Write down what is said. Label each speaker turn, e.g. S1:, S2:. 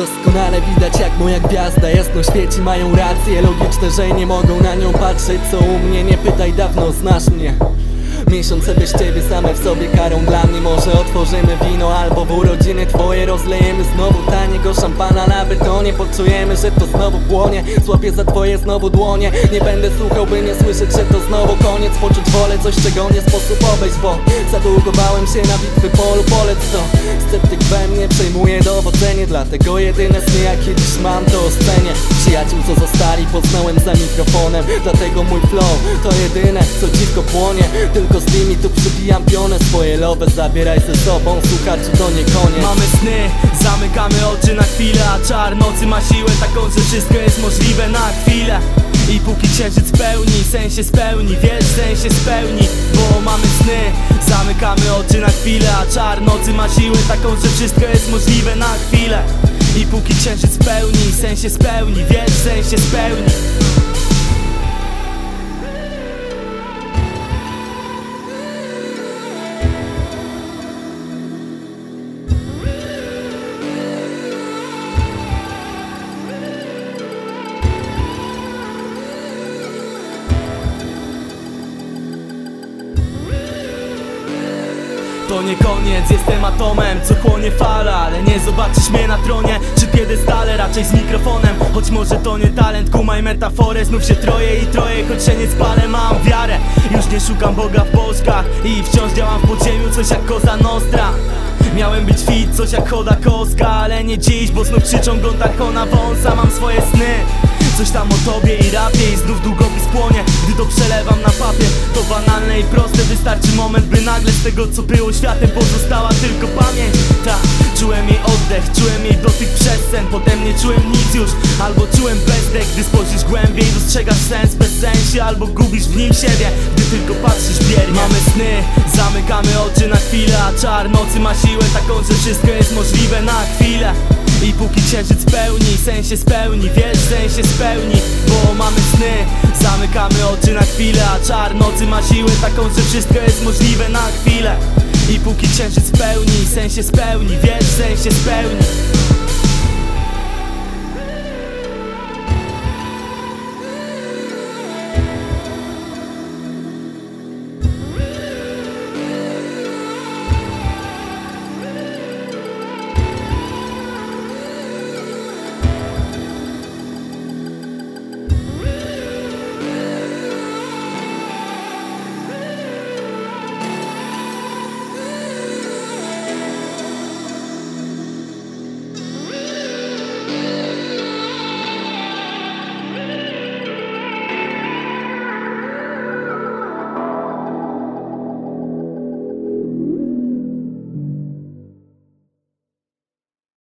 S1: Doskonale widać jak moja gwiazda jasno świeci. Mają rację, logiczne, że nie mogą na nią patrzeć Co u mnie, nie pytaj, dawno znasz mnie Miesiące bez ciebie same w sobie karą dla mnie. Może otworzymy wino albo w urodziny twoje Rozlejemy. Znowu taniego szampana na betonie Poczujemy, że to znowu płonie. Złapię za twoje znowu dłonie. Nie będę słuchał, by nie słyszeć, że to znowu koniec. Poczuć wolę, coś czego nie sposób obejść Bo zadługowałem się na bitwy polu, polec to. Sceptyk we mnie przejmuje dowodzenie. Dlatego jedyne sny jakie dziś mam to scenie Przyjaciół co zostali poznałem za mikrofonem. Dlatego mój flow to jedyne co dziwko płonie. Tylko z nimi tu przybijam pionę Swoje love zabieraj ze sobą Słuchaczu to nie koniec.
S2: Mamy sny, zamykamy oczy na chwilę A czar nocy ma siłę taką, że wszystko jest możliwe na chwilę. I póki księżyc pełni, sen się spełni, wiesz, sen się spełni Bo mamy sny, zamykamy oczy na chwilę A czar nocy ma siłę taką, że wszystko jest możliwe na chwilę. I póki księżyc pełni, sen się spełni, wiesz, sen się spełni To nie koniec, jestem atomem, co chłonie fala Ale nie zobaczysz mnie na tronie, czy piedestale? Raczej z mikrofonem, choć może to nie talent Kumaj metaforę, znów się troje i troje Choć się nie spalę, mam wiarę Już nie szukam Boga w bożkach. I wciąż działam w podziemiu, coś jak koza nostra. Miałem być fit, coś jak choda koska Ale nie dziś, bo znów krzyczą Gontarchona wąsa. Mam swoje sny Coś tam o tobie i rapie i znów długopis płonie. Gdy to przelewam na papier To banalne i proste. Wystarczy moment, by nagle z tego co było światem Pozostała tylko pamięć. Ta, czułem jej oddech, czułem jej dotyk przez sen. Potem nie czułem nic już, albo czułem bezdech. Gdy spojrzysz głębiej, dostrzegasz sens bez sensie Albo gubisz w nim siebie, gdy tylko patrzysz biernie Mamy sny, zamykamy oczy na chwilę A czar nocy ma siłę taką, że wszystko jest możliwe na chwilę i póki księżyc pełni, sen się spełni, wiesz, sen się spełni Bo mamy sny, zamykamy oczy na chwilę A czar nocy ma siłę taką, że wszystko jest możliwe na chwilę. I póki księżyc pełni, sen się spełni, wiesz, sen się spełni